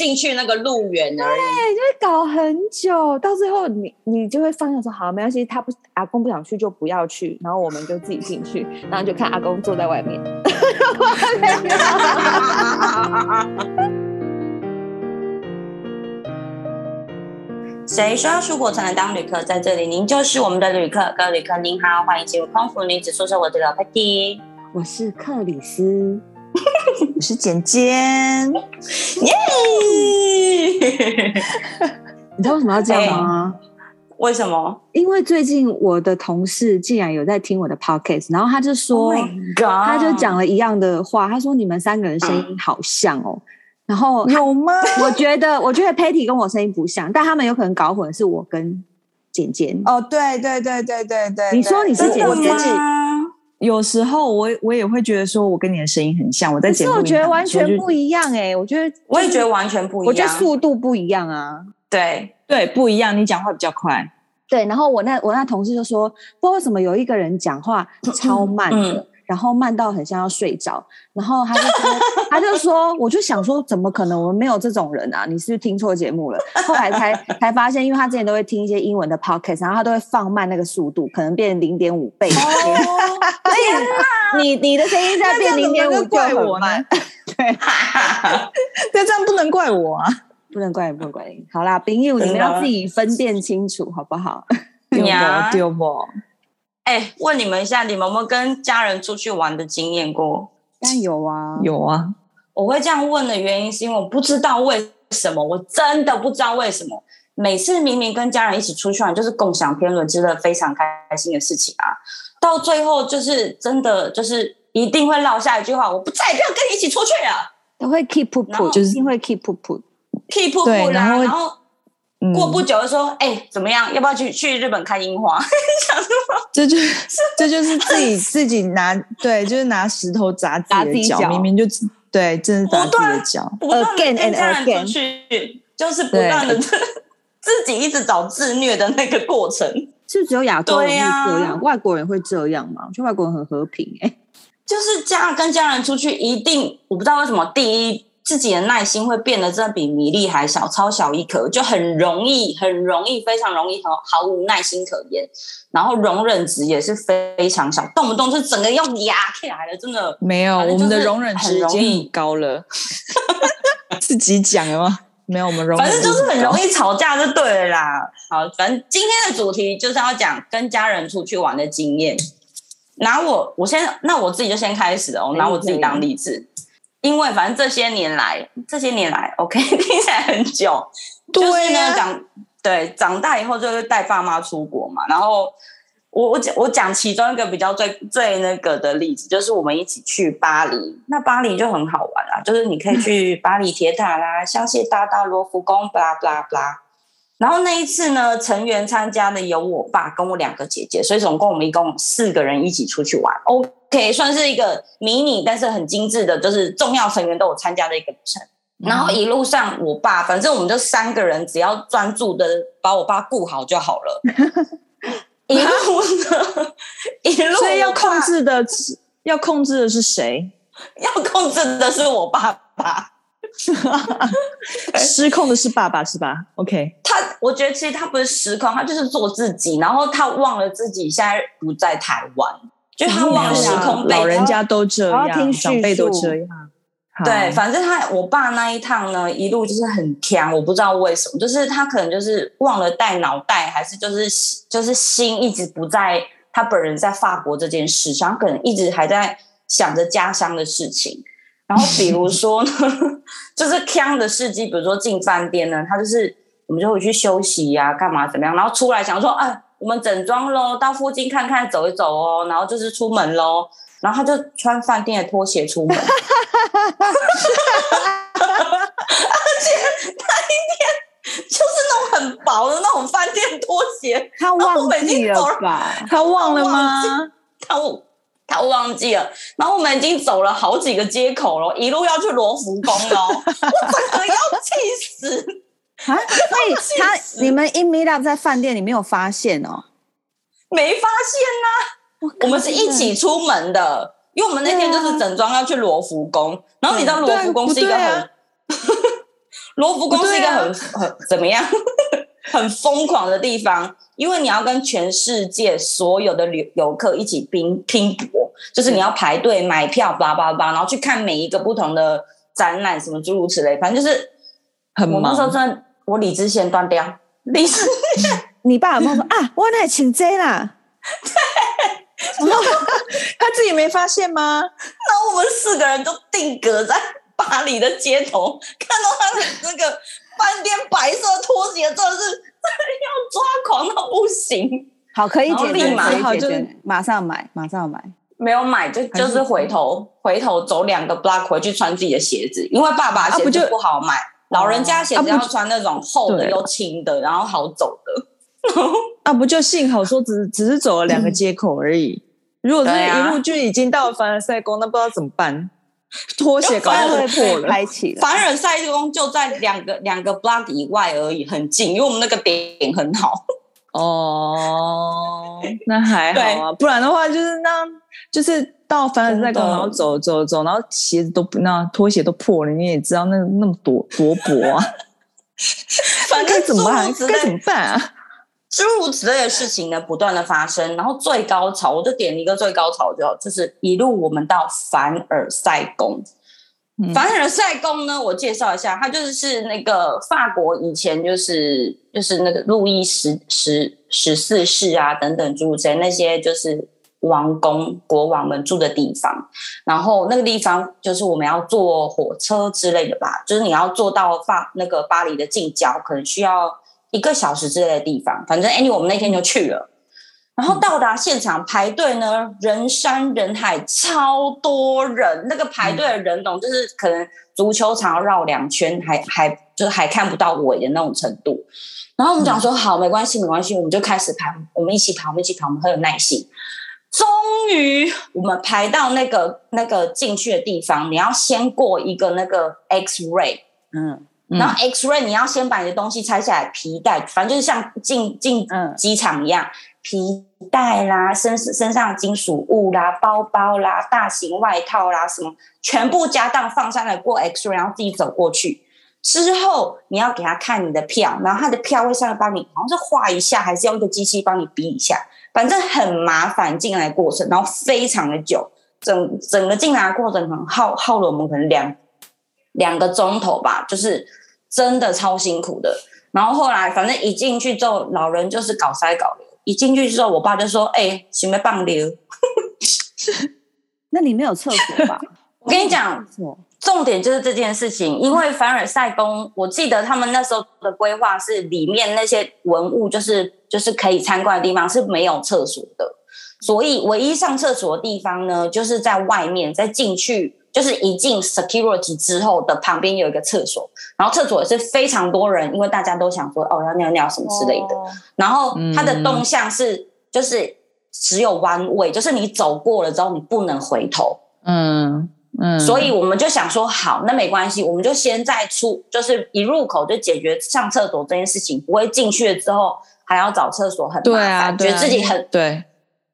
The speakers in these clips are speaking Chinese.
进去那个路远而已，对，就会搞很久，到最后你你就会放下说好没关系，他不阿公不想去就不要去，然后我们就自己进去，然后就看阿公坐在外面。谁说要出国才能当旅客？在这里，您就是我们的旅客。各位旅客您好，欢迎进入空服女子宿舍。我是老 Patty，我是克里斯，我是简简。耶！你知道为什么要这样吗？为什么？因为最近我的同事竟然有在听我的 podcast，然后他就说，oh、他就讲了一样的话，他说你们三个人声音好像哦。嗯然后有吗？我觉得，我觉得 Patty 跟我声音不像，但他们有可能搞混是我跟简简。哦，对对对对对对，你说你是简简吗？有时候我我也会觉得说我跟你的声音很像，我在节目。可是我觉得完全不一样哎，我觉得我也觉得完全不一样，我觉得速度不一样啊。对对，不一样，你讲话比较快。对，然后我那我那同事就说，不知道为什么有一个人讲话超慢的。嗯然后慢到很像要睡着，然后他就说，他就说，我就想说，怎么可能？我们没有这种人啊！你是不是听错节目了？后来才才发现，因为他之前都会听一些英文的 podcast，然后他都会放慢那个速度，可能变零点五倍。哦，所以你你的声音在变零点五，怪我呢？对，那这样不能怪我啊，不能怪你，不能怪你。好啦，冰友，你们要自己分辨清楚，好不好？丢不丢不？哎、欸，问你们一下，你们有没有跟家人出去玩的经验过？当然有啊，有啊。我会这样问的原因，是因为我不知道为什么，我真的不知道为什么。每次明明跟家人一起出去玩，就是共享天伦之乐，非常开心的事情啊。到最后，就是真的，就是一定会落下一句话：我不再也不要跟你一起出去了。都会 keep put，就是一定会 keep put，keep put，对，然后。过不久就说，哎、怎么样？要不要去去日本看樱花？想说这就是这就是自己自己拿对，就是拿石头砸自己的脚，明明就对，真的砸自己的脚。again and again，出去就是不断的 自己一直找自虐的那个过程。是只有亚洲人会这样，外国人会这样吗？我觉得外国人很和平哎、欸，就是家跟家人出去一定，我不知道为什么第一。自己的耐心会变得真的比米粒还小，超小一颗，就很容易，很容易，非常容易，毫毫无耐心可言。然后容忍值也是非常小，动不动就整个要压起来了，真的没有。我们的容忍值已经很高了，自己讲了吗？没有，我们容忍。反正就是很容易吵架就对了啦。好，反正今天的主题就是要讲跟家人出去玩的经验。拿我，我先，那我自己就先开始哦，拿我自己当例子。因为反正这些年来，这些年来，OK，听起来很久，对啊、就是呢，长对长大以后就是带爸妈出国嘛。然后我我讲我讲其中一个比较最最那个的例子，就是我们一起去巴黎。那巴黎就很好玩啦，就是你可以去巴黎铁塔啦、香榭大道、罗浮宫，巴拉巴拉巴拉。然后那一次呢，成员参加的有我爸跟我两个姐姐，所以总共我们一共四个人一起出去玩。OK，算是一个迷你但是很精致的，就是重要成员都有参加的一个旅程。然后一路上，我爸反正我们就三个人，只要专注的把我爸顾好就好了。一路呢，一路所以要控制的是要控制的是谁？要控制的是我爸爸。失控的是爸爸是吧？OK，他我觉得其实他不是失控，他就是做自己，然后他忘了自己现在不在台湾，就他忘了时空背景。老人家都这样，长辈都这样。对，反正他我爸那一趟呢，一路就是很强，我不知道为什么，就是他可能就是忘了带脑袋，还是就是就是心一直不在他本人在法国这件事上，可能一直还在想着家乡的事情。然后比如说呢，就是锵的事迹，比如说进饭店呢，他就是我们就会去休息呀、啊，干嘛怎么样？然后出来想说，哎，我们整装喽，到附近看看，走一走哦。然后就是出门喽，然后他就穿饭店的拖鞋出门，而且那一天就是那种很薄的那种饭店拖鞋，他忘记了吧？他忘了吗？他。他忘记了，然后我们已经走了好几个街口了，一路要去罗浮宫了，我真的要气死。啊！所以他你们一 meet up 在饭店里没有发现哦？没发现呐、啊，我们是一起出门的，因为我们那天就是整装要去罗浮宫，然后你知道罗浮宫是一个很 罗浮宫是一个很、啊、很怎么样，很疯狂的地方，因为你要跟全世界所有的旅游客一起拼拼搏，就是你要排队买票，叭叭叭，然后去看每一个不同的展览，什么诸如此类，反正就是很忙。我那时候真的，我理智线断掉，理智线。你爸有没有说啊？我来请 J 啦。然后他自己没发现吗？然后我们四个人都定格在巴黎的街头，看到他的那个斑点白色拖鞋，真的是要抓狂到不行。好，可以解决，立马好，就是马上买，马上买。没有买，就就是回头回头走两个 block 回去穿自己的鞋子，因为爸爸鞋子不好买，老人家鞋子要穿那种厚的又轻的，然后好走的。啊，不就幸好说只只是走了两个街口而已。嗯、如果是一路就已经到了凡尔赛宫，那不知道怎么办？拖鞋搞都破了。凡尔赛宫就在两个两个 block 以外而已，很近，因为我们那个点很好。哦，那还好啊，不然的话就是那，就是到凡尔赛宫，然后走走走，然后鞋子都不那拖鞋都破了，你也知道那那么多多薄啊，反正怎么办？该怎么办啊？诸如此类的事情呢，不断的发生，然后最高潮，我就点一个最高潮就，就就是一路我们到凡尔赛宫。嗯、凡尔赛宫呢，我介绍一下，它就是是那个法国以前就是就是那个路易十十十四世啊等等诸如此类那些就是王公国王们住的地方。然后那个地方就是我们要坐火车之类的吧，就是你要坐到法那个巴黎的近郊，可能需要。一个小时之类的地方，反正 Andy 我们那天就去了，然后到达现场排队呢，人山人海，超多人。那个排队的人龙就是可能足球场绕两圈还还就是还看不到尾的那种程度。然后我们讲说好，没关系，没关系，我们就开始排，我们一起排，我们一起排，我们很有耐心。终于我们排到那个那个进去的地方，你要先过一个那个 X ray，嗯。然后 X ray 你要先把你的东西拆下来，皮带，反正就是像进进机场一样，嗯、皮带啦，身身上金属物啦，包包啦，大型外套啦，什么全部家当放上来过 X ray，然后自己走过去。之后你要给他看你的票，然后他的票会上来帮你，好像是画一下，还是用一个机器帮你比一下，反正很麻烦进来过程，然后非常的久，整整个进来的过程可能耗耗了我们可能两两个钟头吧，就是。真的超辛苦的，然后后来反正一进去之后，老人就是搞塞搞流。一进去之后，我爸就说：“哎、欸，准备放流。”那里面有厕所吧？我跟你讲，重点就是这件事情，因为凡尔赛宫，我记得他们那时候的规划是里面那些文物，就是就是可以参观的地方是没有厕所的，所以唯一上厕所的地方呢，就是在外面再进去。就是一进 security 之后的旁边有一个厕所，然后厕所也是非常多人，因为大家都想说哦要尿尿什么之类的。哦、然后它的动向是就是只有 one way，就是你走过了之后你不能回头。嗯嗯。所以我们就想说好，那没关系，我们就先在出，就是一入口就解决上厕所这件事情，不会进去了之后还要找厕所很麻烦，对啊，对啊，觉得自己很对。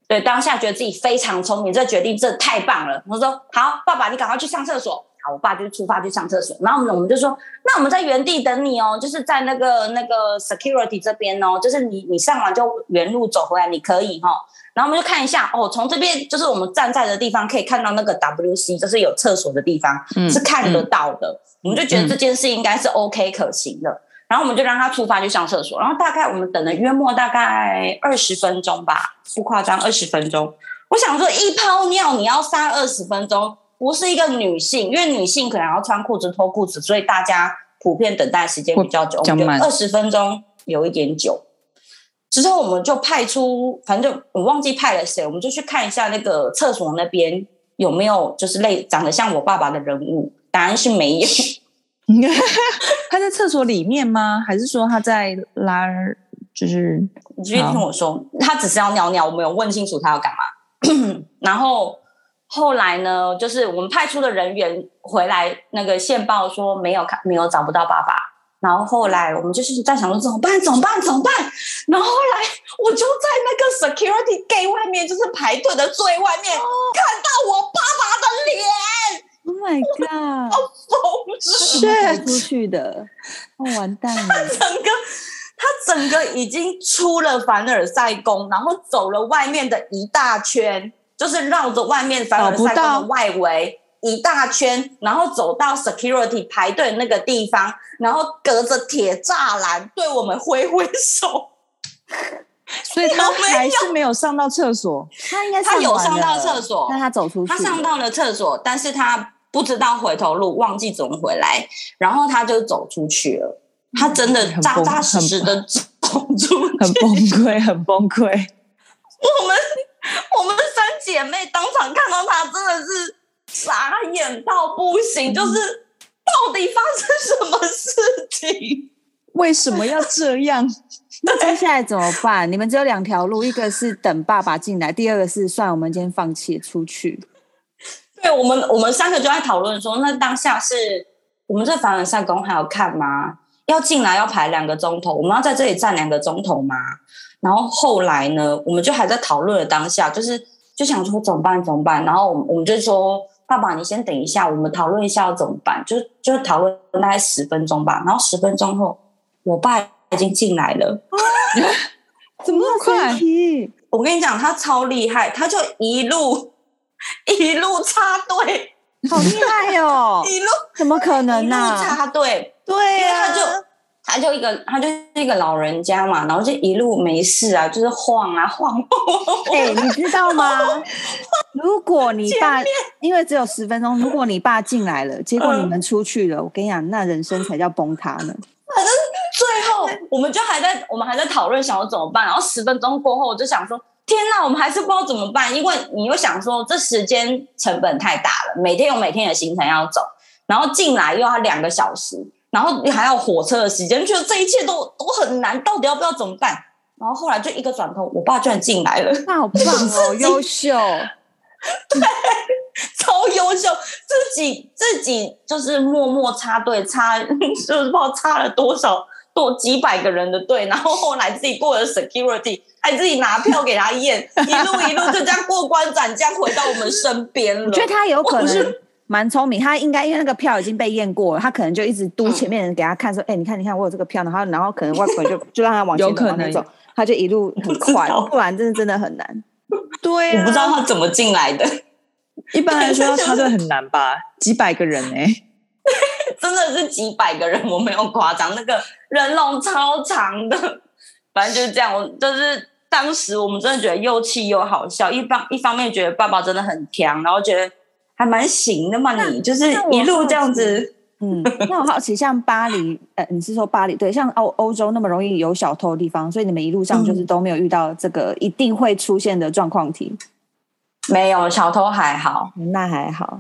对，当下觉得自己非常聪明，这决定这太棒了。我说好，爸爸，你赶快去上厕所。好，我爸就出发去上厕所。然后我们我们就说，那我们在原地等你哦，就是在那个那个 security 这边哦，就是你你上完就原路走回来，你可以哈、哦。然后我们就看一下哦，从这边就是我们站在的地方可以看到那个 WC，就是有厕所的地方，嗯、是看得到的。嗯、我们就觉得这件事应该是 OK 可行的。然后我们就让他出发去上厕所，然后大概我们等了约莫大概二十分钟吧，不夸张，二十分钟。我想说，一泡尿你要塞二十分钟，不是一个女性，因为女性可能要穿裤子脱裤子，所以大家普遍等待时间比较久。我们就二十分钟有一点久。之后我们就派出，反正就我忘记派了谁，我们就去看一下那个厕所那边有没有就是类长得像我爸爸的人物。答案是没有。他在厕所里面吗？还是说他在拉？就是你继续听我说，他只是要尿尿，我没有问清楚他要干嘛。然后后来呢，就是我们派出的人员回来，那个线报说没有看，没有找不到爸爸。然后后来我们就是在想说怎么办？怎么办？怎么办？然后后来我就在那个 security gate 外面，就是排队的最外面，哦、看到我爸爸的脸。My god！疯出去的，哦，完蛋了！整个他整个已经出了凡尔赛宫，然后走了外面的一大圈，就是绕着外面凡尔赛宫的外围一大圈，然后走到 security 排队那个地方，然后隔着铁栅栏对我们挥挥手。所以他 还是没有上到厕所，他应该他有上到厕所，但他走出去，他上到了厕所，但是他不知道回头路，忘记怎么回来，然后他就走出去了。他真的扎扎实实的走出去，很崩溃，很崩溃。我们我们三姐妹当场看到他，真的是傻眼到不行，就是到底发生什么事情？为什么要这样？那接下来怎么办？你们只有两条路，一个是等爸爸进来，第二个是算我们今天放弃出去。对，我们我们三个就在讨论说，那当下是我们这凡尔赛宫还要看吗？要进来要排两个钟头，我们要在这里站两个钟头吗？然后后来呢，我们就还在讨论的当下，就是就想说怎么办怎么办？然后我们就说，爸爸你先等一下，我们讨论一下要怎么办？就就讨论大概十分钟吧。然后十分钟后，我爸。已经进来了，怎么那么快？我跟你讲，他超厉害，他就一路 一路插队，好厉害哦！一路怎么可能呢、啊？插队，对呀、啊，他就他就一个他就一个老人家嘛，然后就一路没事啊，就是晃啊晃。哎、欸，你知道吗？如果你爸因为只有十分钟，如果你爸进来了，结果你们出去了，嗯、我跟你讲，那人生才叫崩塌呢。反正最后，我们就还在，我们还在讨论，想要怎么办。然后十分钟过后，我就想说：天哪，我们还是不知道怎么办。因为你又想说，这时间成本太大了，每天有每天的行程要走，然后进来又要两个小时，然后还要火车的时间，觉得这一切都都很难，到底要不要怎么办？然后后来就一个转头，我爸居然进来了，那好棒哦，优秀。对，超优秀，自己自己就是默默插队，插 就是不知道插了多少多几百个人的队，然后后来自己过了 security，还自己拿票给他验，一路一路就这样过关斩将回到我们身边了。我觉得他有可能蛮聪明，他应该因为那个票已经被验过了，他可能就一直督前面人给他看说，哎、嗯欸，你看你看我有这个票，然后然后可能外国人就就让他往前走，那种他就一路很快，不然真的真的很难。对、啊，我不知道他怎么进来的。一般来说，要插队很难吧？几百个人哎、欸，真的是几百个人，我没有夸张，那个人龙超长的。反正就是这样，我就是当时我们真的觉得又气又好笑。一方一方面觉得爸爸真的很强，然后觉得还蛮行的嘛。你就是一路这样子，嗯。那我好奇，像巴黎，呃，你是说巴黎？对，像欧欧洲那么容易有小偷的地方，所以你们一路上就是都没有遇到这个一定会出现的状况题。没有小偷还好，那还好，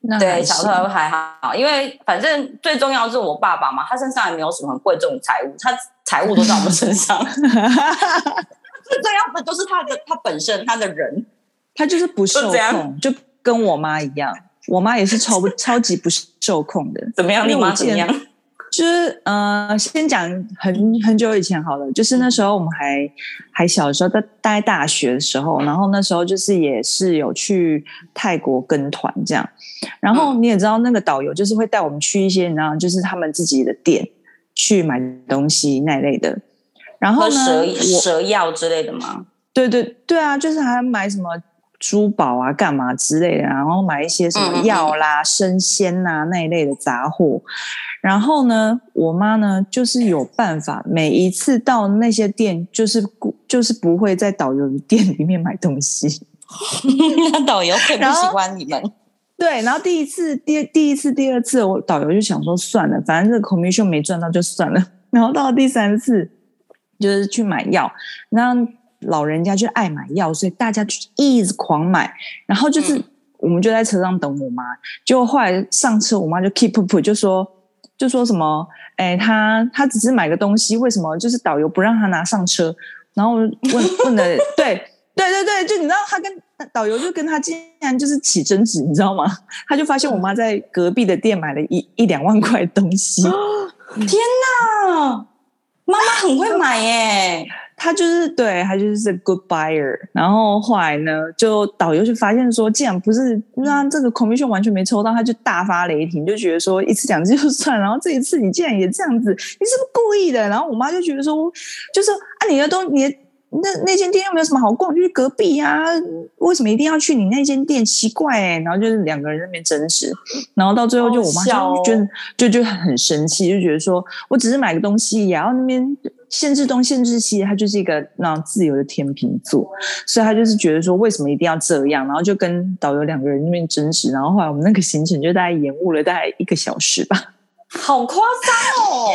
那对小偷还好，因为反正最重要的是我爸爸嘛，他身上也没有什么很贵重的财物，他财物都在我们身上。最重要的就是他的他本身他的人，他就是不受控，就跟我妈一样，我妈也是超 超级不受控的。怎么样？你妈怎么样？就是呃，先讲很很久以前好了，就是那时候我们还还小的时候，在待大学的时候，然后那时候就是也是有去泰国跟团这样，然后你也知道那个导游就是会带我们去一些，你知道，就是他们自己的店去买东西那一类的，然后呢，蛇蛇药之类的吗？对对对啊，就是还买什么珠宝啊、干嘛之类的，然后买一些什么药啦、嗯、生鲜呐、啊、那一类的杂货。然后呢，我妈呢，就是有办法，每一次到那些店，就是就是不会在导游的店里面买东西。那导游会不喜欢你们？对，然后第一次、第第一次、第二次，我导游就想说算了，反正这个 commission 没赚到就算了。然后到了第三次，就是去买药，那老人家就爱买药，所以大家就一直狂买。然后就是、嗯、我们就在车上等我妈，结果后来上车，我妈就 keep up 就说。就说什么，哎，他他只是买个东西，为什么就是导游不让他拿上车？然后问问的，对对对对，就你知道，他跟导游就跟他竟然就是起争执，你知道吗？他就发现我妈在隔壁的店买了一一两万块的东西，天哪，妈妈很会买耶！她就是对她就是 good buyer，然后后来呢，就导游就发现说，既然不是那这个 commission 完全没抽到，他就大发雷霆，就觉得说一次两次就算，然后这一次你竟然也这样子，你是不是故意的？然后我妈就觉得说，就是啊，你的东你。那那间店又没有什么好逛，就是隔壁啊！为什么一定要去你那间店？奇怪哎、欸！然后就是两个人在那边争执，然后到最后就我妈就觉得就就很生气，就觉得说我只是买个东西，然后那边限制东限制西，他就是一个那种自由的天秤座，所以他就是觉得说为什么一定要这样？然后就跟导游两个人那边争执，然后后来我们那个行程就大概延误了大概一个小时吧，好夸张哦！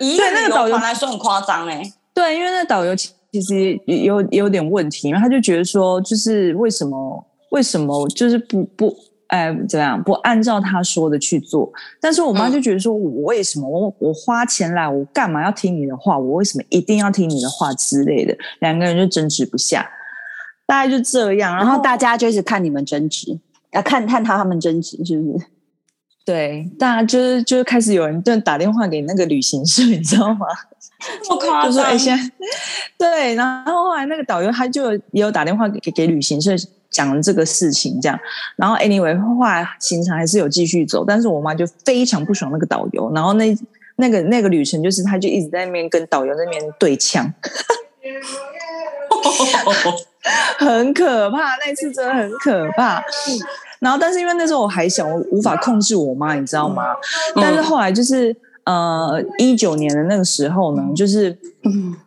以那个导游来说很夸张哎，对，因为那个导游。其实有有点问题，因为他就觉得说，就是为什么为什么就是不不哎怎么样不按照他说的去做？但是我妈就觉得说，我为什么我我花钱来，我干嘛要听你的话？我为什么一定要听你的话之类的？两个人就争执不下，大概就这样，然后，然后大家就一直看你们争执，啊，看看他他们争执是不是？对，大家就是就是开始有人就打电话给那个旅行社，你知道吗？我靠，就说哎，现在对，然后后来那个导游他就也有打电话给给旅行社讲了这个事情，这样，然后 anyway 后来行程还是有继续走，但是我妈就非常不爽那个导游，然后那那个那个旅程就是他就一直在那边跟导游那边对呛，很可怕，那次真的很可怕。然后，但是因为那时候我还小，我无法控制我妈，你知道吗？嗯、但是后来就是，呃，一九年的那个时候呢，就是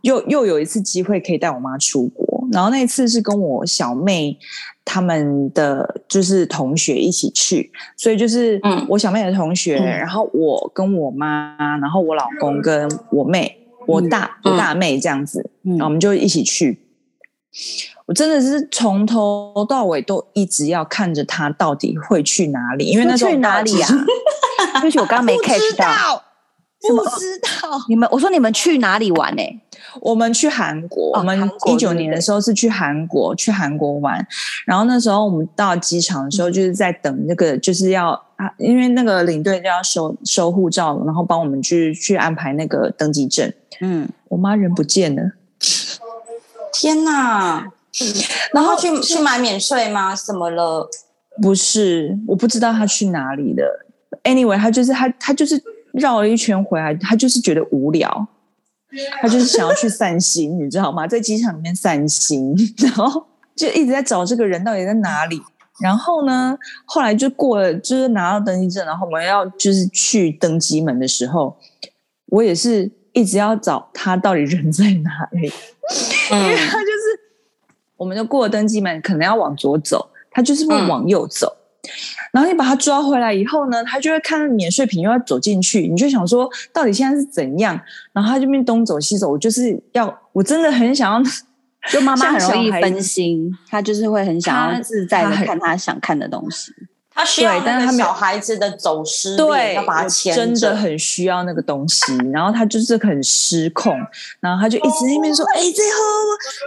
又又有一次机会可以带我妈出国，然后那一次是跟我小妹他们的就是同学一起去，所以就是我小妹的同学，嗯、然后我跟我妈，然后我老公跟我妹，我大我大妹这样子，嗯、然后我们就一起去。我真的是从头到尾都一直要看着他到底会去哪里，因为那时候去哪里啊？对不起，我刚刚没 catch 到，不知道。你们，我说你们去哪里玩呢？我们去韩国，我们一九年的时候是去韩国，去韩国玩。然后那时候我们到机场的时候，就是在等那个，就是要啊，因为那个领队就要收收护照，然后帮我们去去安排那个登机证。嗯，我妈人不见了，天哪！然后去去买免税吗？什么了？不是，我不知道他去哪里了。Anyway，他就是他，他就是绕了一圈回来，他就是觉得无聊，他就是想要去散心，你知道吗？在机场里面散心，然后就一直在找这个人到底在哪里。然后呢，后来就过了，就是拿到登机证，然后我们要就是去登机门的时候，我也是一直要找他到底人在哪里，嗯、因为他就是。我们就过了登机门，可能要往左走，他就是会往右走。嗯、然后你把他抓回来以后呢，他就会看到免税品又要走进去，你就想说到底现在是怎样？然后他就边东走西走，我就是要，我真的很想要，就妈妈很容易分心，他就是会很想要自在的看他想看的东西。他需要，但是他小孩子的走失，对，要把他牵，真的很需要那个东西。然后他就是很失控，然后他就一直在那边说：“哎、哦欸，这喝，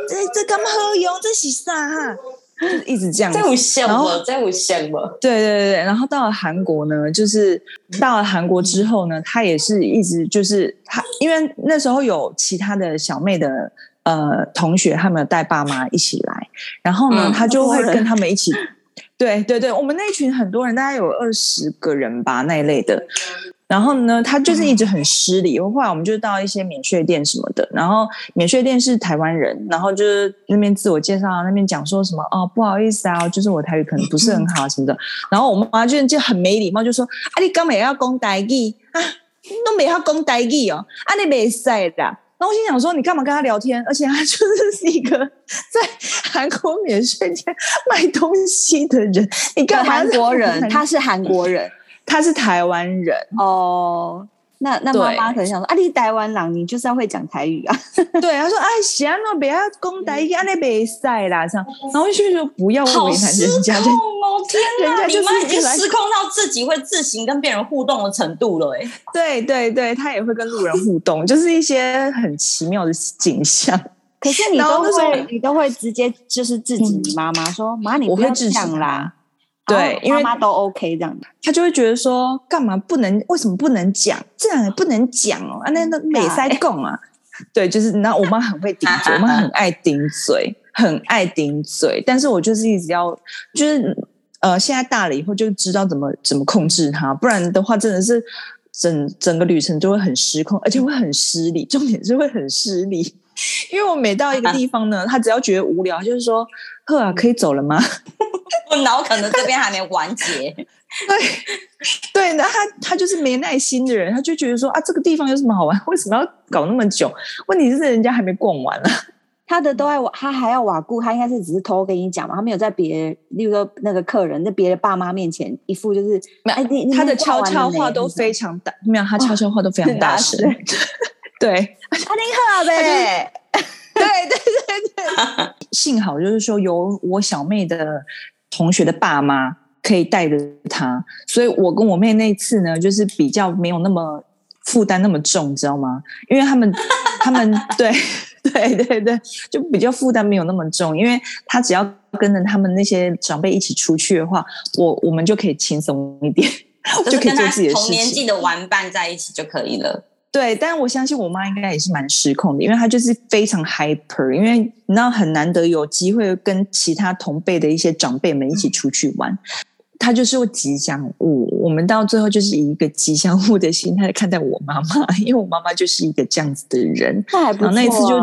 这这干嘛喝用？这是啥哈？”就是一直这样。这有像吗？这有像吗？对对对对。然后到了韩国呢，就是到了韩国之后呢，他也是一直就是他，因为那时候有其他的小妹的呃同学，他们有带爸妈一起来，然后呢，嗯、他就会跟他们一起。对对对，我们那群很多人，大概有二十个人吧，那一类的。然后呢，他就是一直很失礼。后来我们就到一些免税店什么的，然后免税店是台湾人，然后就是那边自我介绍，那边讲说什么哦，不好意思啊，就是我台语可能不是很好什么的。然后我妈妈就就很没礼貌，就说啊，你干嘛要讲台语啊，都没要讲台语哦，啊，你没赛的。那我心想说，你干嘛跟他聊天？而且他就是一个在韩国免税店卖东西的人。你干嘛？韩国人，他是韩国人，他是台湾人哦。那那妈妈可能想说，啊，你台湾人，你就是要会讲台语啊。对，他说，哎，行，那不要讲台语，那别赛啦，这样。然后就说不要为难人家，好失控哦！天哪，人家就是你妈已经失控到自己会自行跟别人互动的程度了，哎。对对对，他也会跟路人互动，就是一些很奇妙的景象。可是你都会，你都会直接就是制止你妈妈说，妈，你不要这样啦。对，因为都 OK 这样，他就会觉得说，干嘛不能？为什么不能讲？这样也不能讲哦。啊，那那美塞贡啊，对，就是那我妈很会顶嘴，我妈很爱顶嘴，很爱顶嘴。但是我就是一直要，就是呃，现在大了以后就知道怎么怎么控制她，不然的话真的是整整个旅程就会很失控，而且会很失礼。重点是会很失礼，因为我每到一个地方呢，她只要觉得无聊，就是说：“呵啊，可以走了吗？”我脑可能这边还没完结。对对，那他他就是没耐心的人，他就觉得说啊，这个地方有什么好玩？为什么要搞那么久？问题是人家还没逛完呢，他的都爱瓦，他还要瓦顾，他应该是只是偷偷跟你讲嘛，他没有在别，例如说那个客人在别的爸妈面前一副就是，哎，他的悄悄话都非常大，没有，他悄悄话都非常 大声，对，他挺好的，对对对对，幸好就是说有我小妹的同学的爸妈。可以带着她，所以我跟我妹那次呢，就是比较没有那么负担那么重，你知道吗？因为他们，他们对对对对，就比较负担没有那么重，因为他只要跟着他们那些长辈一起出去的话，我我们就可以轻松一点，就可以做自己的事情。同年纪的玩伴在一起就可以了。对，但我相信我妈应该也是蛮失控的，因为她就是非常 hyper，因为你知道很难得有机会跟其他同辈的一些长辈们一起出去玩。她就是会吉祥物，我们到最后就是以一个吉祥物的心态看待我妈妈，因为我妈妈就是一个这样子的人。那还不错啊，那一次就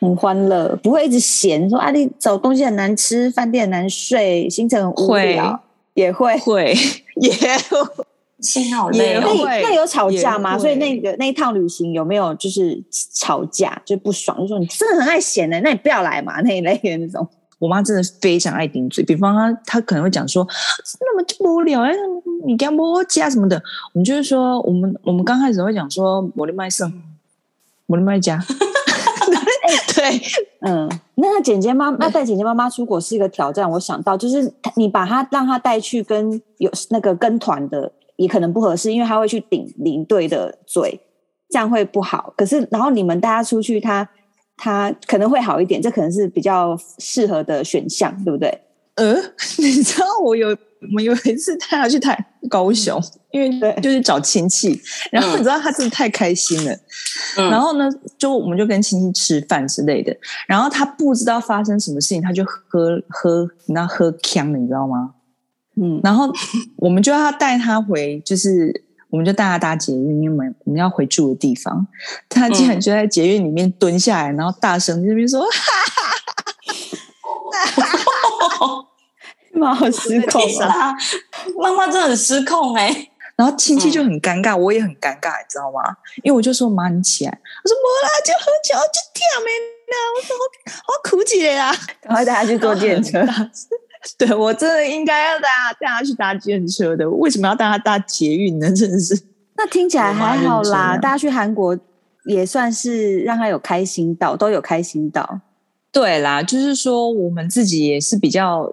很欢乐，不会一直嫌说啊，你找东西很难吃，饭店很难睡，行程很无聊，会也会会也会心好累。那那有吵架吗？所以那个那一趟旅行有没有就是吵架就不爽，就说你真的很爱闲的，那你不要来嘛 那一类的那种。我妈真的非常爱顶嘴，比方她她可能会讲说，那么无聊哎，你干嘛加什么的？我们就是说，我们我们刚开始会讲说，我的麦胜，我的麦家，对，嗯，那姐姐妈那带姐姐妈妈出国是一个挑战。我想到就是你把她让她带去跟有那个跟团的也可能不合适，因为他会去顶领队的嘴，这样会不好。可是然后你们带她出去，他。他可能会好一点，这可能是比较适合的选项，对不对？呃，你知道我有我有一次带他去台高雄，因为就是找亲戚，然后你知道他真的太开心了，嗯、然后呢，就我们就跟亲戚吃饭之类的，然后他不知道发生什么事情，他就喝喝，你知道喝呛了，你知道吗？嗯，然后我们就要带他回，就是。我们就带他搭捷运，因为我们我们要回住的地方。他竟然就在捷运里面蹲下来，然后大声在那边说：“哈哈哈哈哈！”妈好失控啊！妈妈真的很失控哎、欸。然后亲戚就很尴尬，我也很尴尬，你知道吗？因为我就说：“妈，你起来。”我说：“没啦，就喝酒就跳没啦。”我说：“好好苦姐啊！”赶快带他去坐电车。对，我真的应该要带他带他去搭捷运车的，为什么要带他搭捷运呢？真的是，那听起来还好啦。大家去韩国也算是让他有开心到，都有开心到。对啦，就是说我们自己也是比较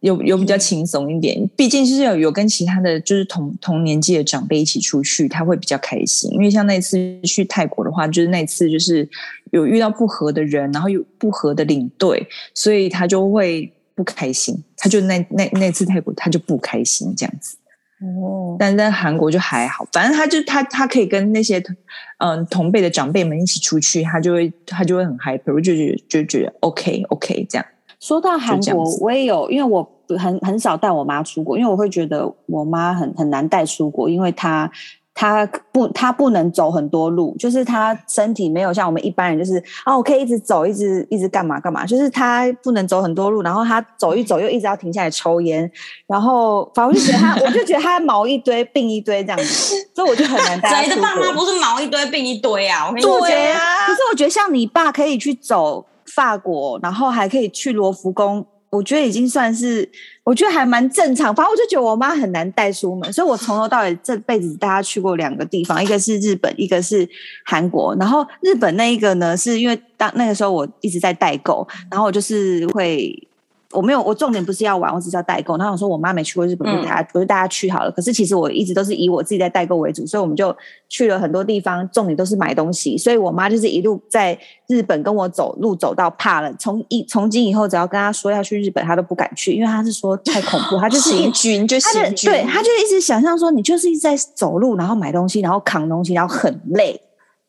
有有比较轻松一点，毕竟是有有跟其他的就是同同年纪的长辈一起出去，他会比较开心。因为像那次去泰国的话，就是那次就是有遇到不合的人，然后有不合的领队，所以他就会。不开心，他就那那那次泰国他就不开心这样子，哦，但在韩国就还好，反正他就他他可以跟那些嗯同辈的长辈们一起出去，他就会他就会很 happy，我就觉得就觉得 OK OK 这样。说到韩国，我也有，因为我很很少带我妈出国，因为我会觉得我妈很很难带出国，因为她。他不，他不能走很多路，就是他身体没有像我们一般人，就是哦，我可以一直走，一直一直干嘛干嘛，就是他不能走很多路，然后他走一走又一直要停下来抽烟，然后反正我就觉得他，我就觉得他毛一堆，病一堆这样子，所以我就很难带他。谁的爸妈不是毛一堆，病一堆啊？我跟你说，对啊。可是我觉得像你爸可以去走法国，然后还可以去罗浮宫。我觉得已经算是，我觉得还蛮正常。反正我就觉得我妈很难带出门，所以我从头到尾这辈子带她去过两个地方，一个是日本，一个是韩国。然后日本那一个呢，是因为当那个时候我一直在代购，然后我就是会。我没有，我重点不是要玩，我只是要代购。然后我说我妈没去过日本，就带她，我就带她去好了。可是其实我一直都是以我自己在代购为主，所以我们就去了很多地方，重点都是买东西。所以我妈就是一路在日本跟我走路走到怕了。从一从今以后，只要跟她说要去日本，她都不敢去，因为她是说太恐怖，她就 是行军就行军，对，她就一直想象说你就是一直在走路，然后买东西，然后扛东西，然后很累。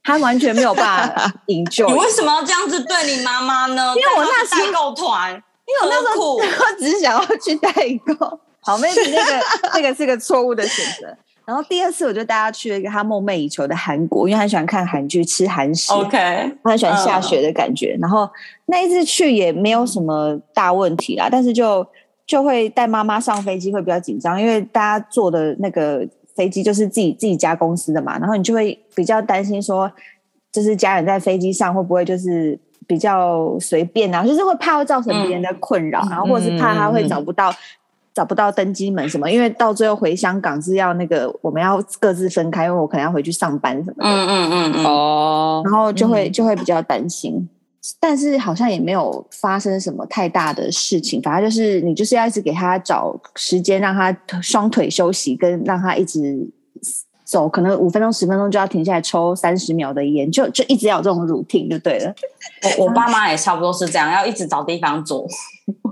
他完全没有办法 营救。你为什么要这样子对你妈妈呢？因为我那时候代购团，因为我那时候我只是想要去代购。好，maybe 那个那个是个错误的选择。然后第二次，我就带他去了一个他梦寐以求的韩国，因为他很喜欢看韩剧、吃韩食。OK，他很喜欢下雪的感觉。Uh. 然后那一次去也没有什么大问题啦，但是就就会带妈妈上飞机会比较紧张，因为大家坐的那个飞机就是自己自己家公司的嘛，然后你就会比较担心说，就是家人在飞机上会不会就是比较随便啊，就是会怕会造成别人的困扰，嗯、然后或者是怕他会找不到。找不到登机门什么，因为到最后回香港是要那个我们要各自分开，因为我可能要回去上班什么的。嗯嗯嗯哦，然后就会就会比较担心，嗯、但是好像也没有发生什么太大的事情，反正就是你就是要一直给他找时间，让他双腿休息，跟让他一直走，可能五分钟十分钟就要停下来抽三十秒的烟，就就一直要有这种 routine 就对了。我我爸妈也差不多是这样，要一直找地方坐。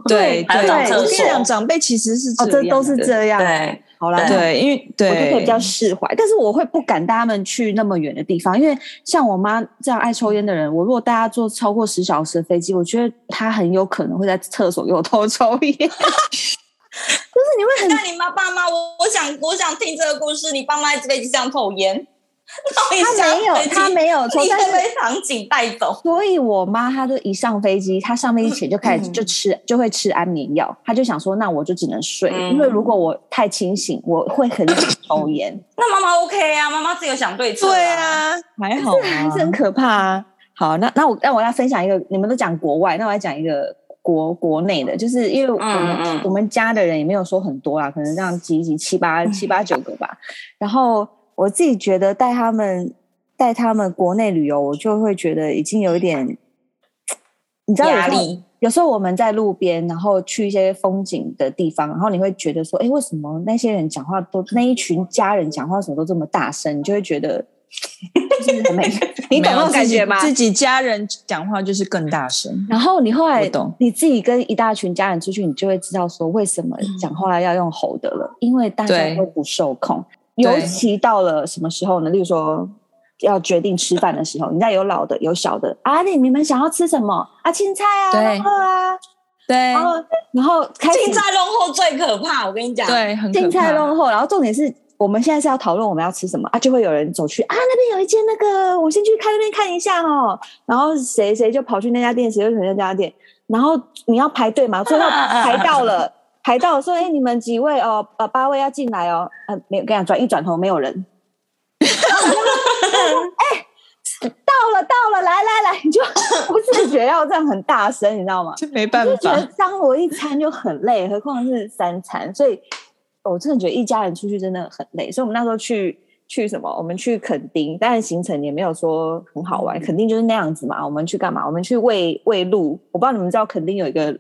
对 对，我跟你讲，长辈其实是哦，这都是这样。对，好啦，对，因为对，我就可以比较释怀。但是我会不敢带他们去那么远的地方，因为像我妈这样爱抽烟的人，我如果带她坐超过十小时的飞机，我觉得她很有可能会在厕所给我偷抽烟。就是你会很，那你妈爸妈，我我想我想听这个故事，你爸妈在 飞机上抽烟。他没有，他没有从但是被场景带走。所以我妈她就一上飞机，她上飞机前就开始就吃，嗯、就会吃安眠药。她就想说，那我就只能睡，嗯、因为如果我太清醒，我会很想抽烟。那妈妈 OK 啊，妈妈自己有想对策。对啊，还好，还是很可怕啊。好，那那我那我要分享一个，你们都讲国外，那我来讲一个国国内的，就是因为我们嗯嗯我们家的人也没有说很多啦，可能这样挤挤七八七八九个吧，然后。我自己觉得带他们带他们国内旅游，我就会觉得已经有一点，你知道压力。有时候我们在路边，然后去一些风景的地方，然后你会觉得说，哎，为什么那些人讲话都那一群家人讲话什么都这么大声？你就会觉得。你懂那种感觉吗？自己家人讲话就是更大声。然后你后来懂你自己跟一大群家人出去，你就会知道说，为什么讲话要用吼的了？因为大家都不受控。尤其到了什么时候呢？例如说要决定吃饭的时候，你家有老的有小的啊，你你们想要吃什么啊？青菜啊，对啊，对，然后然后青菜弄后最可怕，我跟你讲，对，很。青菜弄后，然后重点是我们现在是要讨论我们要吃什么啊，就会有人走去啊，那边有一间那个，我先去看那边看一下哦。然后谁谁就跑去那家店，谁就跑去那家店，然后你要排队嘛，最后排到了。排到说：“哎、欸，你们几位哦？呃，八位要进来哦。呃，没有，跟你讲，转一转头没有人。哎、欸，到了，到了，来来来，你就不自觉要这样很大声，你知道吗？就没办法。就觉得当我一餐就很累，何况是三餐，所以我真的觉得一家人出去真的很累。所以我们那时候去去什么？我们去垦丁，但是行程也没有说很好玩。垦丁就是那样子嘛。我们去干嘛？我们去喂喂鹿。我不知道你们知道垦丁有一个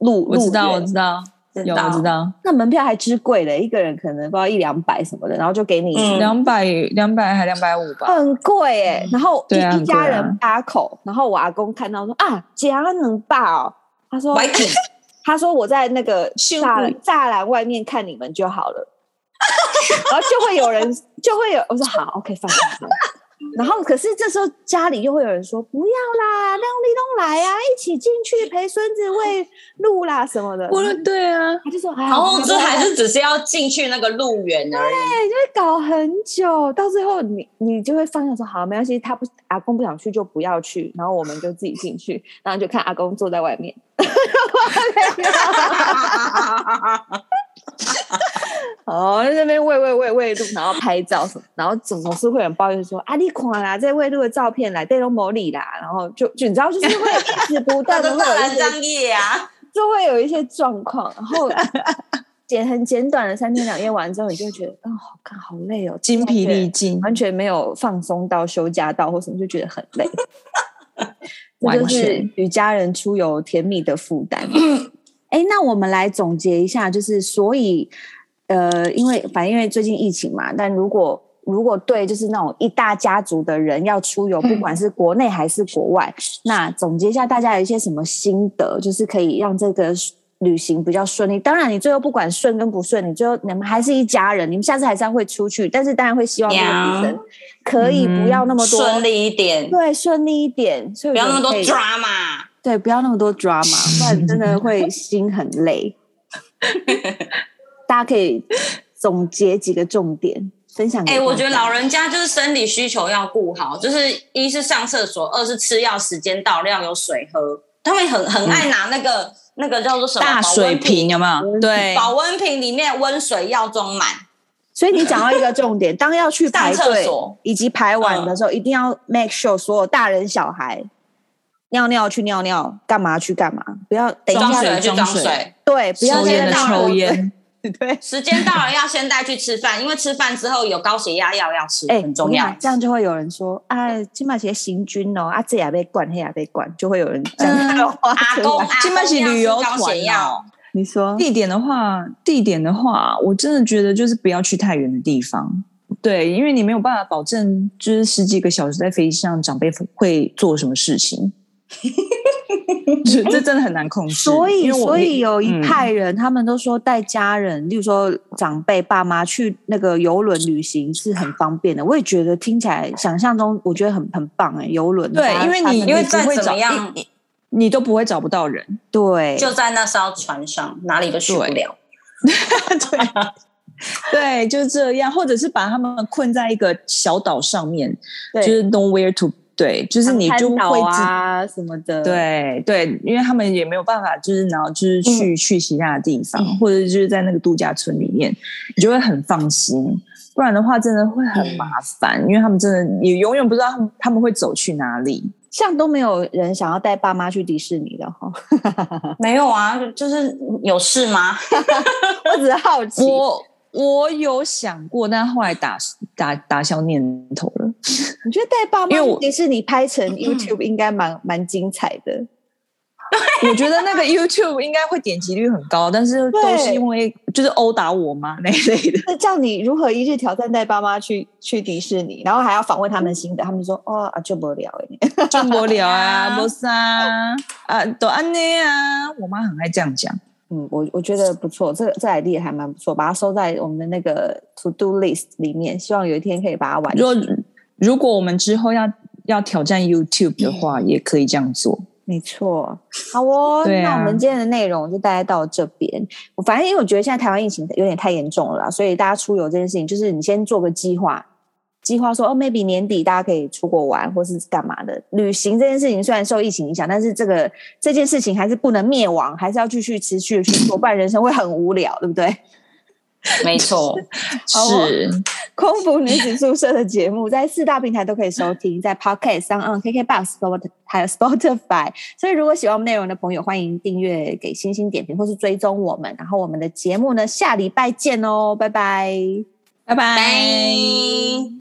鹿，我知道，我知道。”有我知道，那门票还之贵的，一个人可能不知道一两百什么的，然后就给你两百两百还两百五吧，很贵哎、欸。然后一、啊、一家人八口，然后我阿公看到说啊，加能爆，他说 他说我在那个栅栅栏外面看你们就好了，然后就会有人就会有我说好，OK，放心。然后，可是这时候家里又会有人说：“不要啦，让立东来啊，一起进去陪孙子喂鹿啦什么的。”我说对啊，他就说：“然后这还是只是要进去那个鹿园而已。”对，就会搞很久，到最后你你就会放下说：“好，没关系，他不阿公不想去就不要去，然后我们就自己进去，然后就看阿公坐在外面。”哦，在那边喂喂喂喂鹿，然后拍照什么，然后总总是会有人抱怨说：“啊，你垮啦，这喂鹿的照片来对都没理啦。”然后就就你知道，就是会一直不断的 会有一些商业啊，就会有一些状况。然后简很简短的三天两夜完之后，你就会觉得啊、哦，好看好累哦，精疲力尽，完全没有放松到休假到或什么，就觉得很累。这就是与家人出游甜蜜的负担。哎，那我们来总结一下，就是所以，呃，因为反正因为最近疫情嘛，但如果如果对就是那种一大家族的人要出游，不管是国内还是国外，嗯、那总结一下大家有一些什么心得，就是可以让这个旅行比较顺利。当然，你最后不管顺跟不顺，你最后你们还是一家人，你们下次还是要会出去。但是当然会希望可以不要那么多顺利一点，对，顺利一点，所以不要那么多 drama，对，不要那么多 drama，不然真的会心很累。大家可以总结几个重点。分享给哎、欸，我觉得老人家就是生理需求要顾好，就是一是上厕所，二是吃药时间到，要有水喝。他们很很爱拿那个、嗯、那个叫做什么大水瓶，有没有？对，保温瓶里面温水要装满。所以你讲到一个重点，当要去排队以及排完的时候，嗯、一定要 make sure 所有大人小孩尿尿去尿尿，干嘛去干嘛，不要等一下装水去装水，对，不要抽烟的抽烟。对，时间到了要先带去吃饭，因为吃饭之后有高血压药要吃，欸、很重要。这样就会有人说：“啊，金马鞋行军哦，啊这也被灌，那也被灌。”就会有人讲这个话。阿公，金马是旅游团哦。你说地点的话，地点的话，我真的觉得就是不要去太远的地方。对，因为你没有办法保证，就是十几个小时在飞机上，长辈会做什么事情。这这真的很难控制，所以所以有一派人，嗯、他们都说带家人，例如说长辈、爸妈去那个游轮旅行是很方便的。我也觉得听起来，想象中我觉得很很棒哎，游轮对，因为你因为再怎么样你，你都不会找不到人，对，就在那艘船上，哪里都去不了，对。对，就这样，或者是把他们困在一个小岛上面，就是 nowhere to。对，就是你就会啊什么的，对对，因为他们也没有办法，就是然后就是去、嗯、去其他的地方，或者就是在那个度假村里面，你就会很放心。不然的话，真的会很麻烦，嗯、因为他们真的也永远不知道他们他们会走去哪里。像都没有人想要带爸妈去迪士尼的哈，没有啊，就是有事吗？我只是好奇。我有想过，但后来打打打消念头了。我觉得带爸妈去迪士尼拍成 YouTube 应该蛮蛮精彩的。我觉得那个 YouTube 应该会点击率很高，但是都是因为就是殴打我妈 那一类的。那叫你如何一日挑战带爸妈去去迪士尼，然后还要访问他们新的，他们说哦啊就不聊哎，就不聊啊，无啥啊，都安内啊，我妈很爱这样讲。嗯，我我觉得不错，这个这 idea 还蛮不错，把它收在我们的那个 to do list 里面，希望有一天可以把它完成。如果如果我们之后要要挑战 YouTube 的话，嗯、也可以这样做。没错，好哦，啊、那我们今天的内容就大概到这边。我反正因为我觉得现在台湾疫情有点太严重了啦，所以大家出游这件事情，就是你先做个计划。计划说哦，maybe 年底大家可以出国玩，或是干嘛的？旅行这件事情虽然受疫情影响，但是这个这件事情还是不能灭亡，还是要继续持续的去做，不然人生会很无聊，对不对？没错，是空服女子宿舍的节目，在四大平台都可以收听，在 Podcast、SoundOn、KKBox 还有 Spotify。所以如果喜欢我们内容的朋友，欢迎订阅、给星星点评，或是追踪我们。然后我们的节目呢，下礼拜见哦，拜拜，拜拜。